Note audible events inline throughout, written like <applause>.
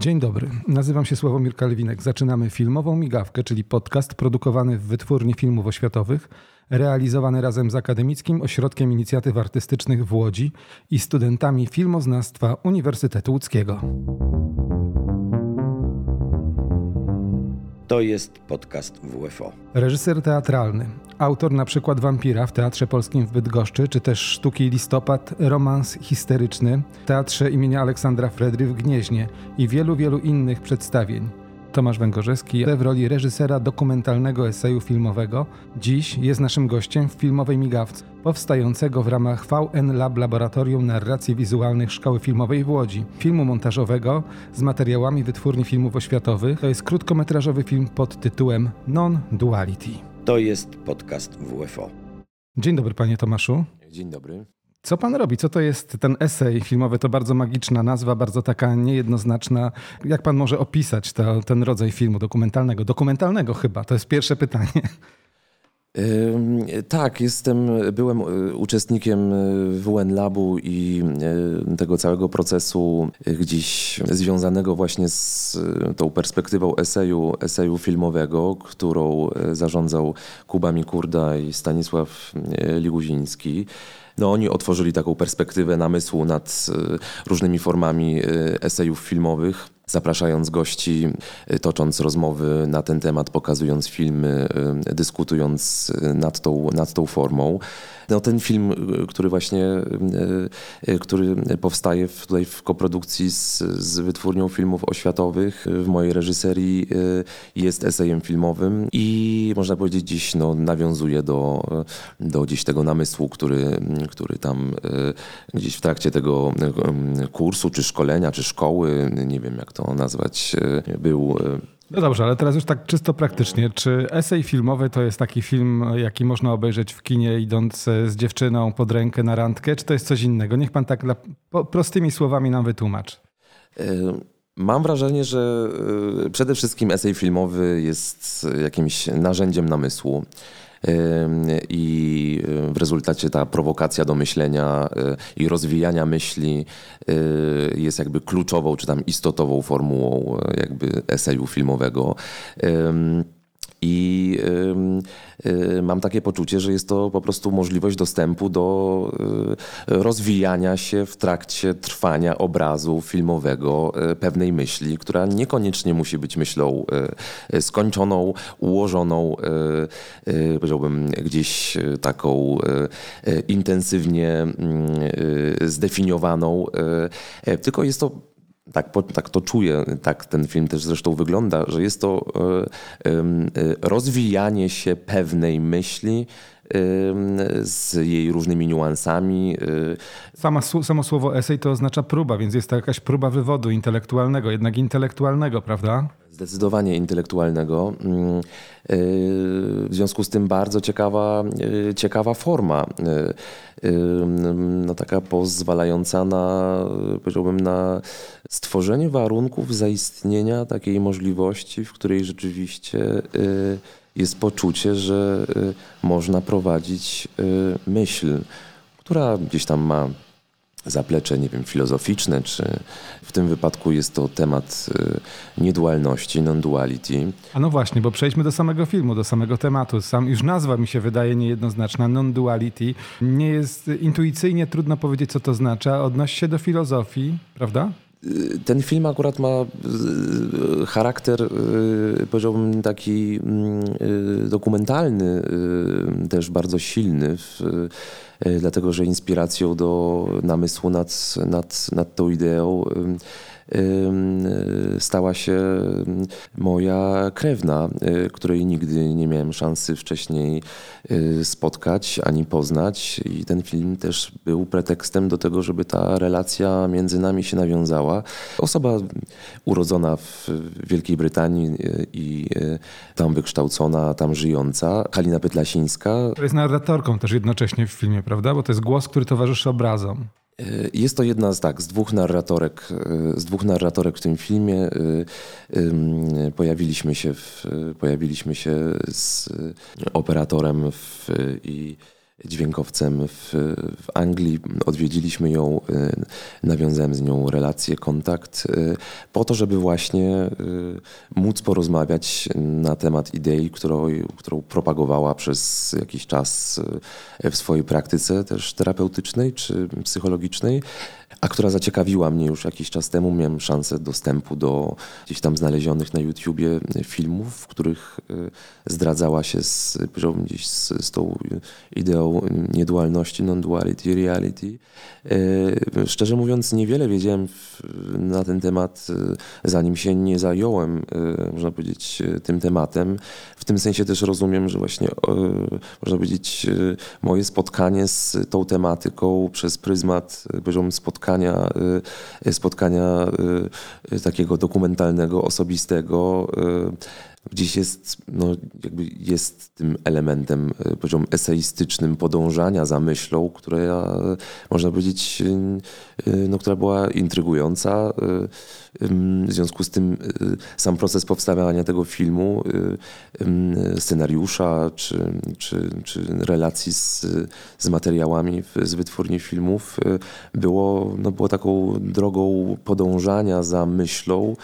Dzień dobry, nazywam się Sławomir Kalwinek. Zaczynamy filmową migawkę, czyli podcast produkowany w Wytwórni Filmów Oświatowych, realizowany razem z Akademickim Ośrodkiem Inicjatyw Artystycznych w Łodzi i studentami filmoznawstwa Uniwersytetu Łódzkiego. To jest podcast WFO. Reżyser teatralny, autor na przykład Wampira w Teatrze Polskim w Bydgoszczy, czy też sztuki Listopad, romans historyczny w Teatrze imienia Aleksandra Fredry w Gnieźnie i wielu, wielu innych przedstawień. Tomasz Węgorzewski w roli reżysera dokumentalnego eseju filmowego. Dziś jest naszym gościem w filmowej migawce, powstającego w ramach VN Lab Laboratorium Narracji Wizualnych Szkoły Filmowej w Łodzi. Filmu montażowego z materiałami Wytwórni Filmów Oświatowych. To jest krótkometrażowy film pod tytułem Non-Duality. To jest podcast WFO. Dzień dobry panie Tomaszu. Dzień dobry. Co pan robi? Co to jest ten esej filmowy? To bardzo magiczna nazwa, bardzo taka niejednoznaczna. Jak pan może opisać to, ten rodzaj filmu dokumentalnego? Dokumentalnego chyba, to jest pierwsze pytanie. Tak, jestem, byłem e, uczestnikiem e, WN Labu i e, tego całego procesu gdzieś związanego właśnie z tą perspektywą eseju, eseju filmowego, którą zarządzał Kuba Mikurda i Stanisław Liłuziński. No, oni otworzyli taką perspektywę namysłu nad różnymi formami esejów filmowych zapraszając gości, y, tocząc rozmowy na ten temat, pokazując filmy, y, dyskutując y, nad tą, nad tą formą. No, ten film, który właśnie który powstaje w, tutaj w koprodukcji z, z Wytwórnią Filmów Oświatowych w mojej reżyserii jest esejem filmowym i można powiedzieć dziś no, nawiązuje do, do gdzieś tego namysłu, który, który tam gdzieś w trakcie tego kursu, czy szkolenia, czy szkoły, nie wiem jak to nazwać, e, był e, no dobrze, ale teraz już tak czysto praktycznie. Czy esej filmowy to jest taki film, jaki można obejrzeć w kinie, idąc z dziewczyną pod rękę na randkę, czy to jest coś innego? Niech pan tak prostymi słowami nam wytłumacz. E, mam wrażenie, że przede wszystkim esej filmowy jest jakimś narzędziem namysłu i w rezultacie ta prowokacja do myślenia y, i rozwijania myśli y, jest jakby kluczową czy tam istotową formułą y, jakby eseju filmowego. I y, y, mam takie poczucie, że jest to po prostu możliwość dostępu do y, rozwijania się w trakcie trwania obrazu filmowego pewnej myśli, która niekoniecznie musi być myślą skończoną, ułożoną, powiedziałbym gdzieś taką intensywnie mm, zdefiniowaną, tylko jest to tak, tak to czuję, tak ten film też zresztą wygląda, że jest to e, e, rozwijanie się pewnej myśli z jej różnymi niuansami. E, Sama, samo słowo esej to oznacza próba, więc jest to jakaś próba wywodu intelektualnego, jednak intelektualnego, prawda? Zdecydowanie intelektualnego. Mm, w związku z tym bardzo ciekawa, ciekawa forma. No taka pozwalająca na, powiedziałbym, na stworzenie warunków zaistnienia takiej możliwości, w której rzeczywiście y, jest poczucie, że y, można prowadzić y, myśl, która gdzieś tam ma zaplecze, nie wiem, filozoficzne, czy w tym wypadku jest to temat niedualności, non-duality. A no właśnie, bo przejdźmy do samego filmu, do samego tematu. Sam już nazwa mi się wydaje niejednoznaczna, non-duality. Nie jest intuicyjnie trudno powiedzieć, co to znaczy, odnosi się do filozofii, prawda? Ten film akurat ma y, charakter, y, powiedziałbym, taki y, dokumentalny, też bardzo silny, dlatego że inspiracją do namysłu nad, nad, nad tą ideą stała się moja krewna, y, której nigdy nie miałem szansy wcześniej y, spotkać ani poznać. I ten film też był pretekstem do tego, żeby ta relacja między nami się nawiązała. Osoba urodzona w Wielkiej Brytanii y, i tam wykształcona, tam żyjąca, Halina Pytlasińska. Która jest narratorką też jednocześnie w filmie, prawda? Bo to jest głos, który towarzyszy obrazom. E, jest to jedna z tak, z dwóch narratorek, e, z dwóch narratorek w tym filmie. E, pojawiliśmy się, w, pojawiliśmy się z operatorem w, i dźwiękowcem w, w Anglii. Odwiedziliśmy ją, nawiązałem z nią relację, kontakt, po to, żeby właśnie móc porozmawiać na temat idei, którą, którą propagowała przez jakiś czas w swojej praktyce też terapeutycznej czy psychologicznej a która zaciekawiła mnie już jakiś czas temu. Miałem szansę dostępu do gdzieś tam znalezionych na YouTubie filmów, w których y, zdradzała się z, gdzieś z, z tą ideą niedualności, non-duality, reality. Y, szczerze mówiąc, niewiele wiedziałem na ten temat, y, zanim się nie zająłem, można powiedzieć, tym tematem. W tym sensie też rozumiem, że właśnie, można powiedzieć, moje spotkanie z tą tematyką przez pryzmat poziom spotkania spotkania, y, spotkania y, takiego dokumentalnego, osobistego, y, gdzieś jest, no, jakby jest tym elementem poziom eseistycznym podążania za myślą, która można powiedzieć, no, która była intrygująca. W związku z tym sam proces powstawania tego filmu, scenariusza czy, czy, czy relacji z, z materiałami z wytwórni filmów było, no, było taką drogą podążania za myślą,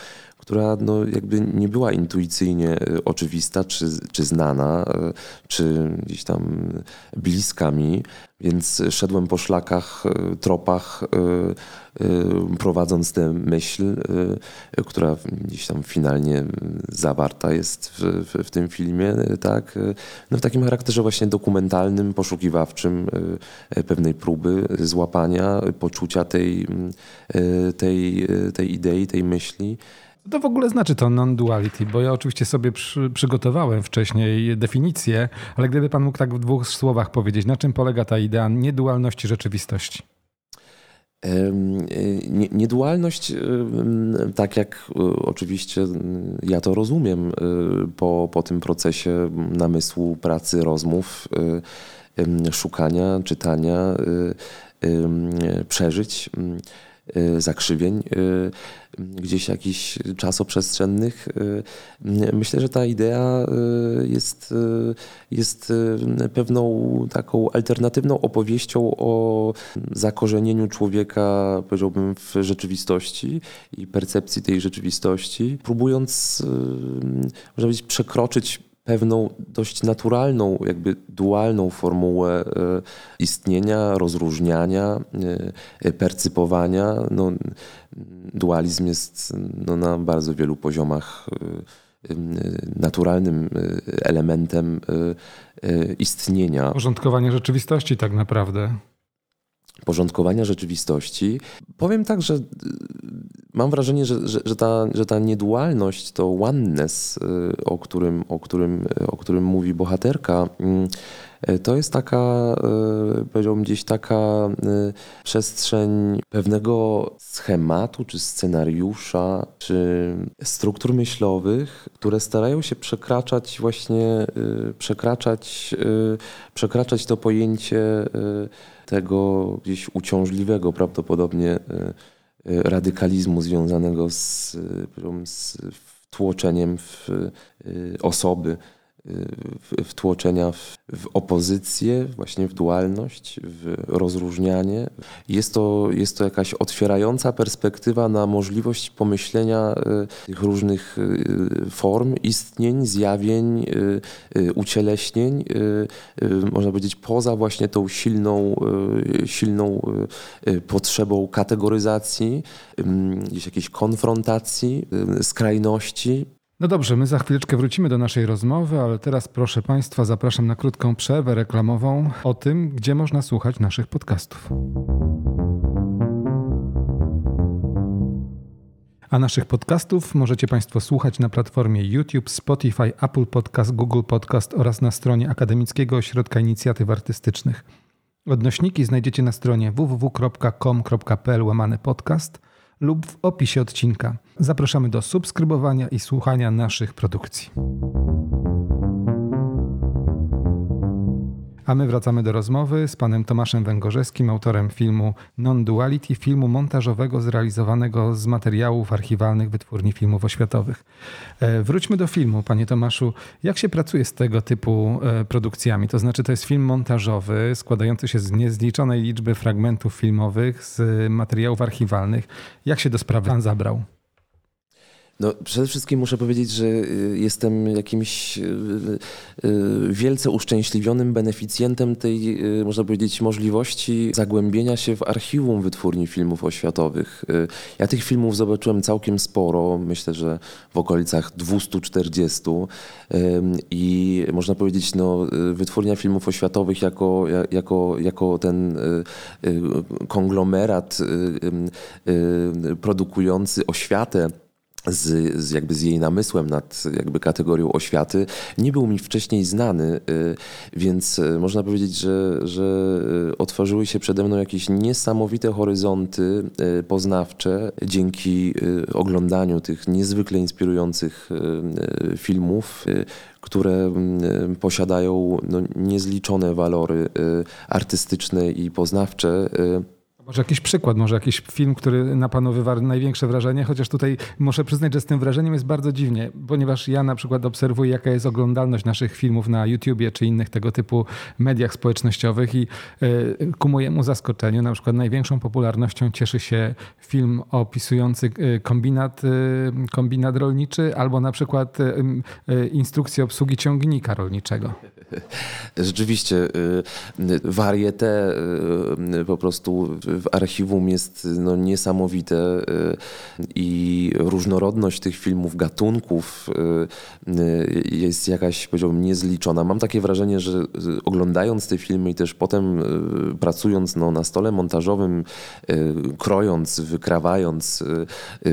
która no, jakby nie była intuicyjnie e, oczywista, czy, czy znana, e, czy gdzieś tam bliska mi, więc szedłem po szlakach, e, tropach, prowadząc tę myśl, która gdzieś tam finalnie zawarta jest w, w, w, tym filmie, tak? No w takim charakterze właśnie dokumentalnym, poszukiwawczym pewnej próby złapania, poczucia tej, tej, tej idei, tej myśli. Co to w ogóle znaczy to non-duality? Bo ja oczywiście sobie przy, przygotowałem wcześniej definicję, ale gdyby pan mógł tak w dwóch słowach powiedzieć, na czym polega ta idea niedualności rzeczywistości? Niedualność, tak jak e, oczywiście ja to rozumiem e, po, po tym procesie namysłu, pracy, rozmów, e, szukania, czytania, przeżyć zakrzywień gdzieś jakichś czasoprzestrzennych. Y, myślę, że ta idea jest, jest pewną taką alternatywną opowieścią o zakorzenieniu człowieka, powiedziałbym, w rzeczywistości i percepcji tej rzeczywistości, próbując, można powiedzieć, przekroczyć pewną dość naturalną, jakby dualną formułę e, istnienia, rozróżniania, e, percypowania. No, dualizm jest no, na bardzo wielu poziomach e, naturalnym elementem istnienia. Porządkowanie rzeczywistości tak naprawdę porządkowania rzeczywistości. Powiem tak, że y, mam wrażenie, że, że, że, ta, że ta niedualność, to oneness, y, o którym, o którym, o którym mówi bohaterka, y, to jest taka, powiedziałbym, gdzieś taka przestrzeń pewnego schematu, czy scenariusza, czy struktur myślowych, które starają się przekraczać właśnie, przekraczać, przekraczać to pojęcie tego gdzieś uciążliwego prawdopodobnie e, e, radykalizmu związanego z, e, z wtłoczeniem w osoby wtłoczenia w, w opozycję, właśnie w dualność, w rozróżnianie. Jest to, jest to jakaś otwierająca perspektywa na możliwość pomyślenia e, tych różnych e, form, istnień, zjawień, e, ucieleśnień, można powiedzieć poza właśnie tą silną, silną potrzebą kategoryzacji, jakiejś konfrontacji, skrajności. No dobrze, my za chwileczkę wrócimy do naszej rozmowy, ale teraz proszę Państwa zapraszam na krótką przerwę reklamową o tym, gdzie można słuchać naszych podcastów. A naszych podcastów możecie Państwo słuchać na platformie YouTube, Spotify, Apple Podcast, Google Podcast oraz na stronie Akademickiego Ośrodka Inicjatyw Artystycznych. Odnośniki znajdziecie na stronie www.com.pl łamany podcast – lub w opisie odcinka. Zapraszamy do subskrybowania i słuchania naszych produkcji. A my wracamy do rozmowy z panem Tomaszem Węgorzewskim, autorem filmu Non-Duality, filmu montażowego zrealizowanego z materiałów archiwalnych Wytwórni Filmów Oświatowych. E, wróćmy do filmu, panie Tomaszu. Jak się pracuje z tego typu e, produkcjami? To znaczy, to jest film montażowy składający się z niezliczonej liczby fragmentów filmowych, z materiałów archiwalnych. Jak się do sprawy pan zabrał? No, przede wszystkim muszę powiedzieć, że y, jestem jakimś y, y, wielce uszczęśliwionym beneficjentem tej, można powiedzieć, możliwości zagłębienia się w archiwum wytwórni filmów oświatowych. Ja tych filmów zobaczyłem całkiem sporo, myślę, że w okolicach 240 i można powiedzieć, no, wytwórnia filmów oświatowych jako, jako, jako ten konglomerat produkujący oświatę, z, z, jakby z jej namysłem nad jakby kategorią oświaty nie był mi wcześniej znany, y, więc y, można powiedzieć, że, że y, otworzyły się przede mną jakieś niesamowite horyzonty poznawcze dzięki oglądaniu tych niezwykle inspirujących filmów, które posiadają no, niezliczone walory artystyczne i poznawcze. Może jakiś przykład, może jakiś film, który na panu wywarł największe wrażenie, chociaż tutaj muszę przyznać, że z tym wrażeniem jest bardzo dziwnie, ponieważ ja na przykład obserwuję, jaka jest oglądalność naszych filmów na YouTubie czy innych tego typu mediach społecznościowych i y, ku mojemu zaskoczeniu na przykład największą popularnością cieszy się film opisujący y, kombinat, y, kombinat rolniczy albo na przykład instrukcję obsługi ciągnika rolniczego. <laughs> Rzeczywiście, warietę po prostu w archiwum jest no, niesamowite y, i różnorodność tych filmów, gatunków y, y, jest jakaś, powiedziałbym, niezliczona. Mam takie wrażenie, że oglądając te filmy i też potem pracując no, na stole montażowym, krojąc, wykrawając,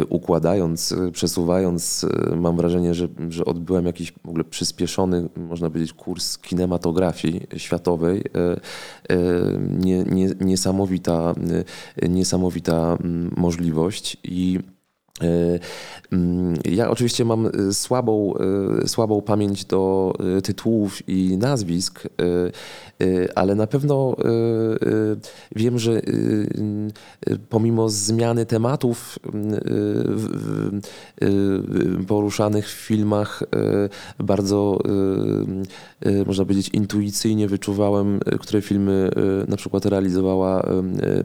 układając, przesuwając, mam wrażenie, że, że odbyłem jakiś w ogóle przyspieszony, można powiedzieć, kurs kinematografii światowej. Nie, nie, niesamowita Y, niesamowita mm, możliwość i ja oczywiście mam y, słabą, słabą pamięć do tytułów i nazwisk, ale na pewno wiem, że pomimo zmiany tematów poruszanych w filmach, bardzo Y, można powiedzieć, intuicyjnie wyczuwałem, y, które filmy y, na przykład realizowała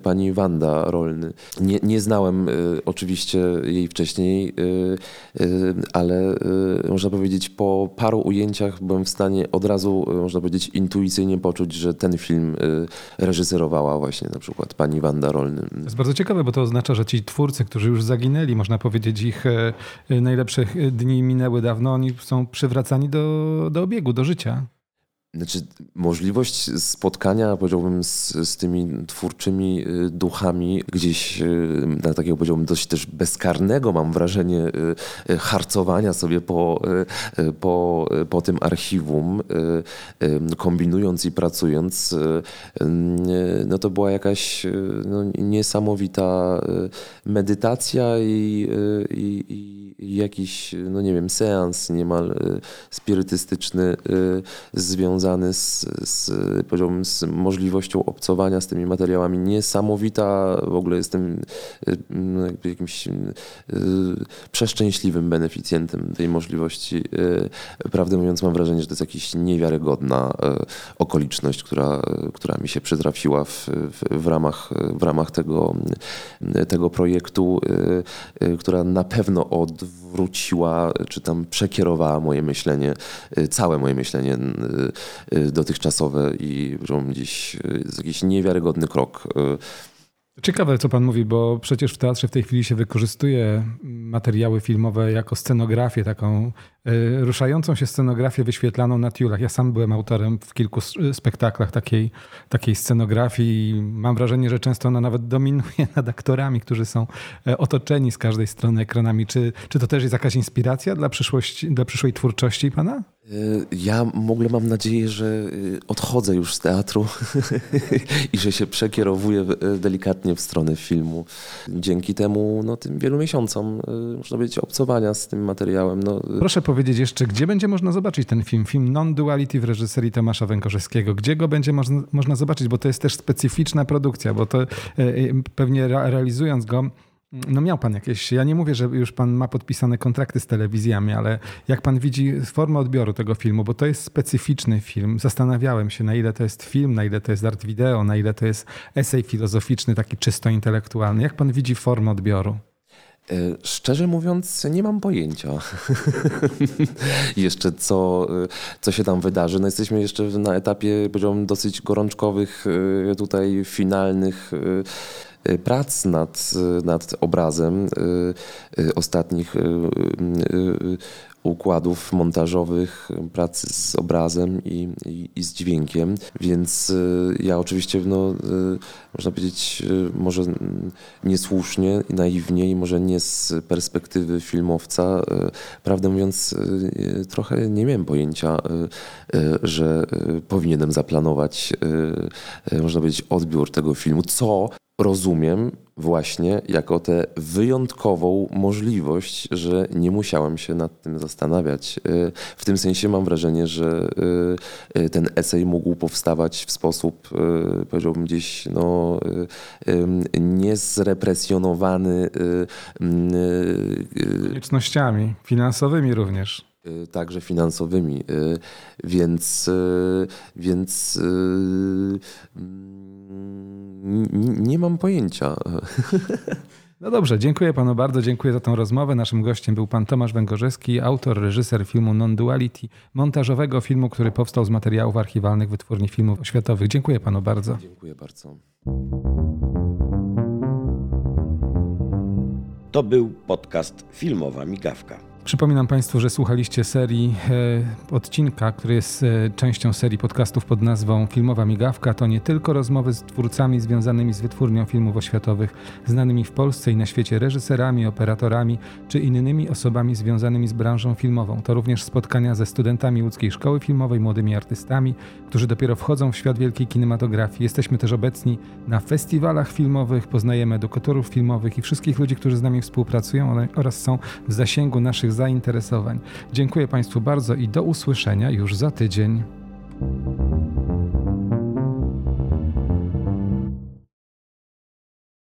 pani Wanda Rolny. Nie, nie znałem oczywiście jej wcześniej, ale można powiedzieć, po paru ujęciach byłem w stanie od razu, można powiedzieć, intuicyjnie poczuć, że ten film reżyserowała właśnie na przykład pani Wanda Rolny. To jest bardzo ciekawe, bo to oznacza, że ci twórcy, którzy już zaginęli, można powiedzieć, ich najlepsze dni minęły dawno, oni są przywracani do, do obiegu, do życia. Znaczy, możliwość spotkania, powiedziałbym, z, z tymi twórczymi y, duchami gdzieś y, na takiego, powiedziałbym, dość też bezkarnego, mam wrażenie, y, harcowania sobie po, po, po tym archiwum, kombinując i pracując, no to była jakaś no, niesamowita medytacja i, i, i jakiś, no nie wiem, seans niemal spirytystyczny związany związany z, z, z możliwością obcowania z tymi materiałami. Niesamowita, w ogóle jestem y, no, jakimś y, przeszczęśliwym beneficjentem tej możliwości. Y, prawdę mówiąc, mam wrażenie, że to jest jakaś niewiarygodna okoliczność, która, która mi się przytrafiła w, w, w, ramach, w ramach tego, tego projektu, która na pewno odwróciła, czy tam przekierowała moje myślenie, całe moje myślenie dotychczasowe i że dziś y, jest jakiś niewiarygodny krok. Y. Ciekawe, co pan mówi, bo przecież w teatrze w tej chwili się wykorzystuje materiały filmowe jako scenografię, taką ruszającą się scenografię wyświetlaną na tiulach. Ja sam byłem autorem w kilku spektaklach takiej, takiej scenografii i mam wrażenie, że często ona nawet dominuje <laughs> nad aktorami, którzy są e, otoczeni z każdej strony ekranami. Czy, czy to też jest jakaś inspiracja dla, przyszłości, dla przyszłej twórczości pana? Ja w ogóle mam nadzieję, że y, odchodzę już z teatru <laughs> i że się przekierowuję y, delikatnie w stronę filmu. Dzięki temu, no, tym wielu miesiącom, y, można powiedzieć, obcowania z tym materiałem. No. Proszę powiedzieć jeszcze, gdzie będzie można zobaczyć ten film? Film Non-Duality w reżyserii Tomasza Węgorzewskiego. Gdzie go będzie można, można zobaczyć? Bo to jest też specyficzna produkcja, bo to pewnie realizując go no miał pan jakieś, ja nie mówię, że już pan ma podpisane kontrakty z telewizjami, ale jak pan widzi formę odbioru tego filmu, bo to jest specyficzny film, zastanawiałem się na ile to jest film, na ile to jest art wideo, na ile to jest esej filozoficzny, taki czysto intelektualny. Jak pan widzi formę odbioru? E, szczerze mówiąc, nie mam pojęcia <laughs> jeszcze, co, e, co się tam wydarzy. No jesteśmy jeszcze na etapie, powiedziałbym, dosyć gorączkowych, e, tutaj finalnych prac nad, nad obrazem y, y, ostatnich układów montażowych, pracy z obrazem i, i, i, z dźwiękiem, więc ja oczywiście, no, można powiedzieć, może niesłusznie naiwnie i może nie z perspektywy filmowca, prawdę mówiąc, trochę nie miałem pojęcia, że powinienem zaplanować, można powiedzieć, odbiór tego filmu, co rozumiem właśnie jako tę wyjątkową możliwość, że nie musiałem się nad tym zastanawiać. Y, w tym sensie mam wrażenie, że y, y, ten esej mógł powstawać w sposób, powiedziałbym gdzieś, no, niezrepresjonowany. Koniecznościami finansowymi również. Y, także finansowymi. Y, więc, y, więc mm, nie mam pojęcia. <laughs> No dobrze, dziękuję panu bardzo, dziękuję za tę rozmowę. Naszym gościem był pan Tomasz Węgorzewski, autor, reżyser filmu Non-Duality, montażowego filmu, który powstał z materiałów archiwalnych Wytwórni Filmów Oświatowych. Dziękuję panu bardzo. Dziękuję bardzo. To był podcast Filmowa Migawka. Przypominam Państwu, że słuchaliście serii e, odcinka, który jest e, częścią serii podcastów pod nazwą Filmowa Migawka. To nie tylko rozmowy z twórcami związanymi z wytwórnią filmów oświatowych, znanymi w Polsce i na świecie reżyserami, operatorami czy innymi osobami związanymi z branżą filmową. To również spotkania ze studentami łódzkiej szkoły filmowej, młodymi artystami, którzy dopiero wchodzą w świat wielkiej kinematografii. Jesteśmy też obecni na festiwalach filmowych, poznajemy edukatorów filmowych i wszystkich ludzi, którzy z nami współpracują oraz są w zasięgu naszych zainteresowań. Dziękuję Państwu bardzo i do usłyszenia już za tydzień.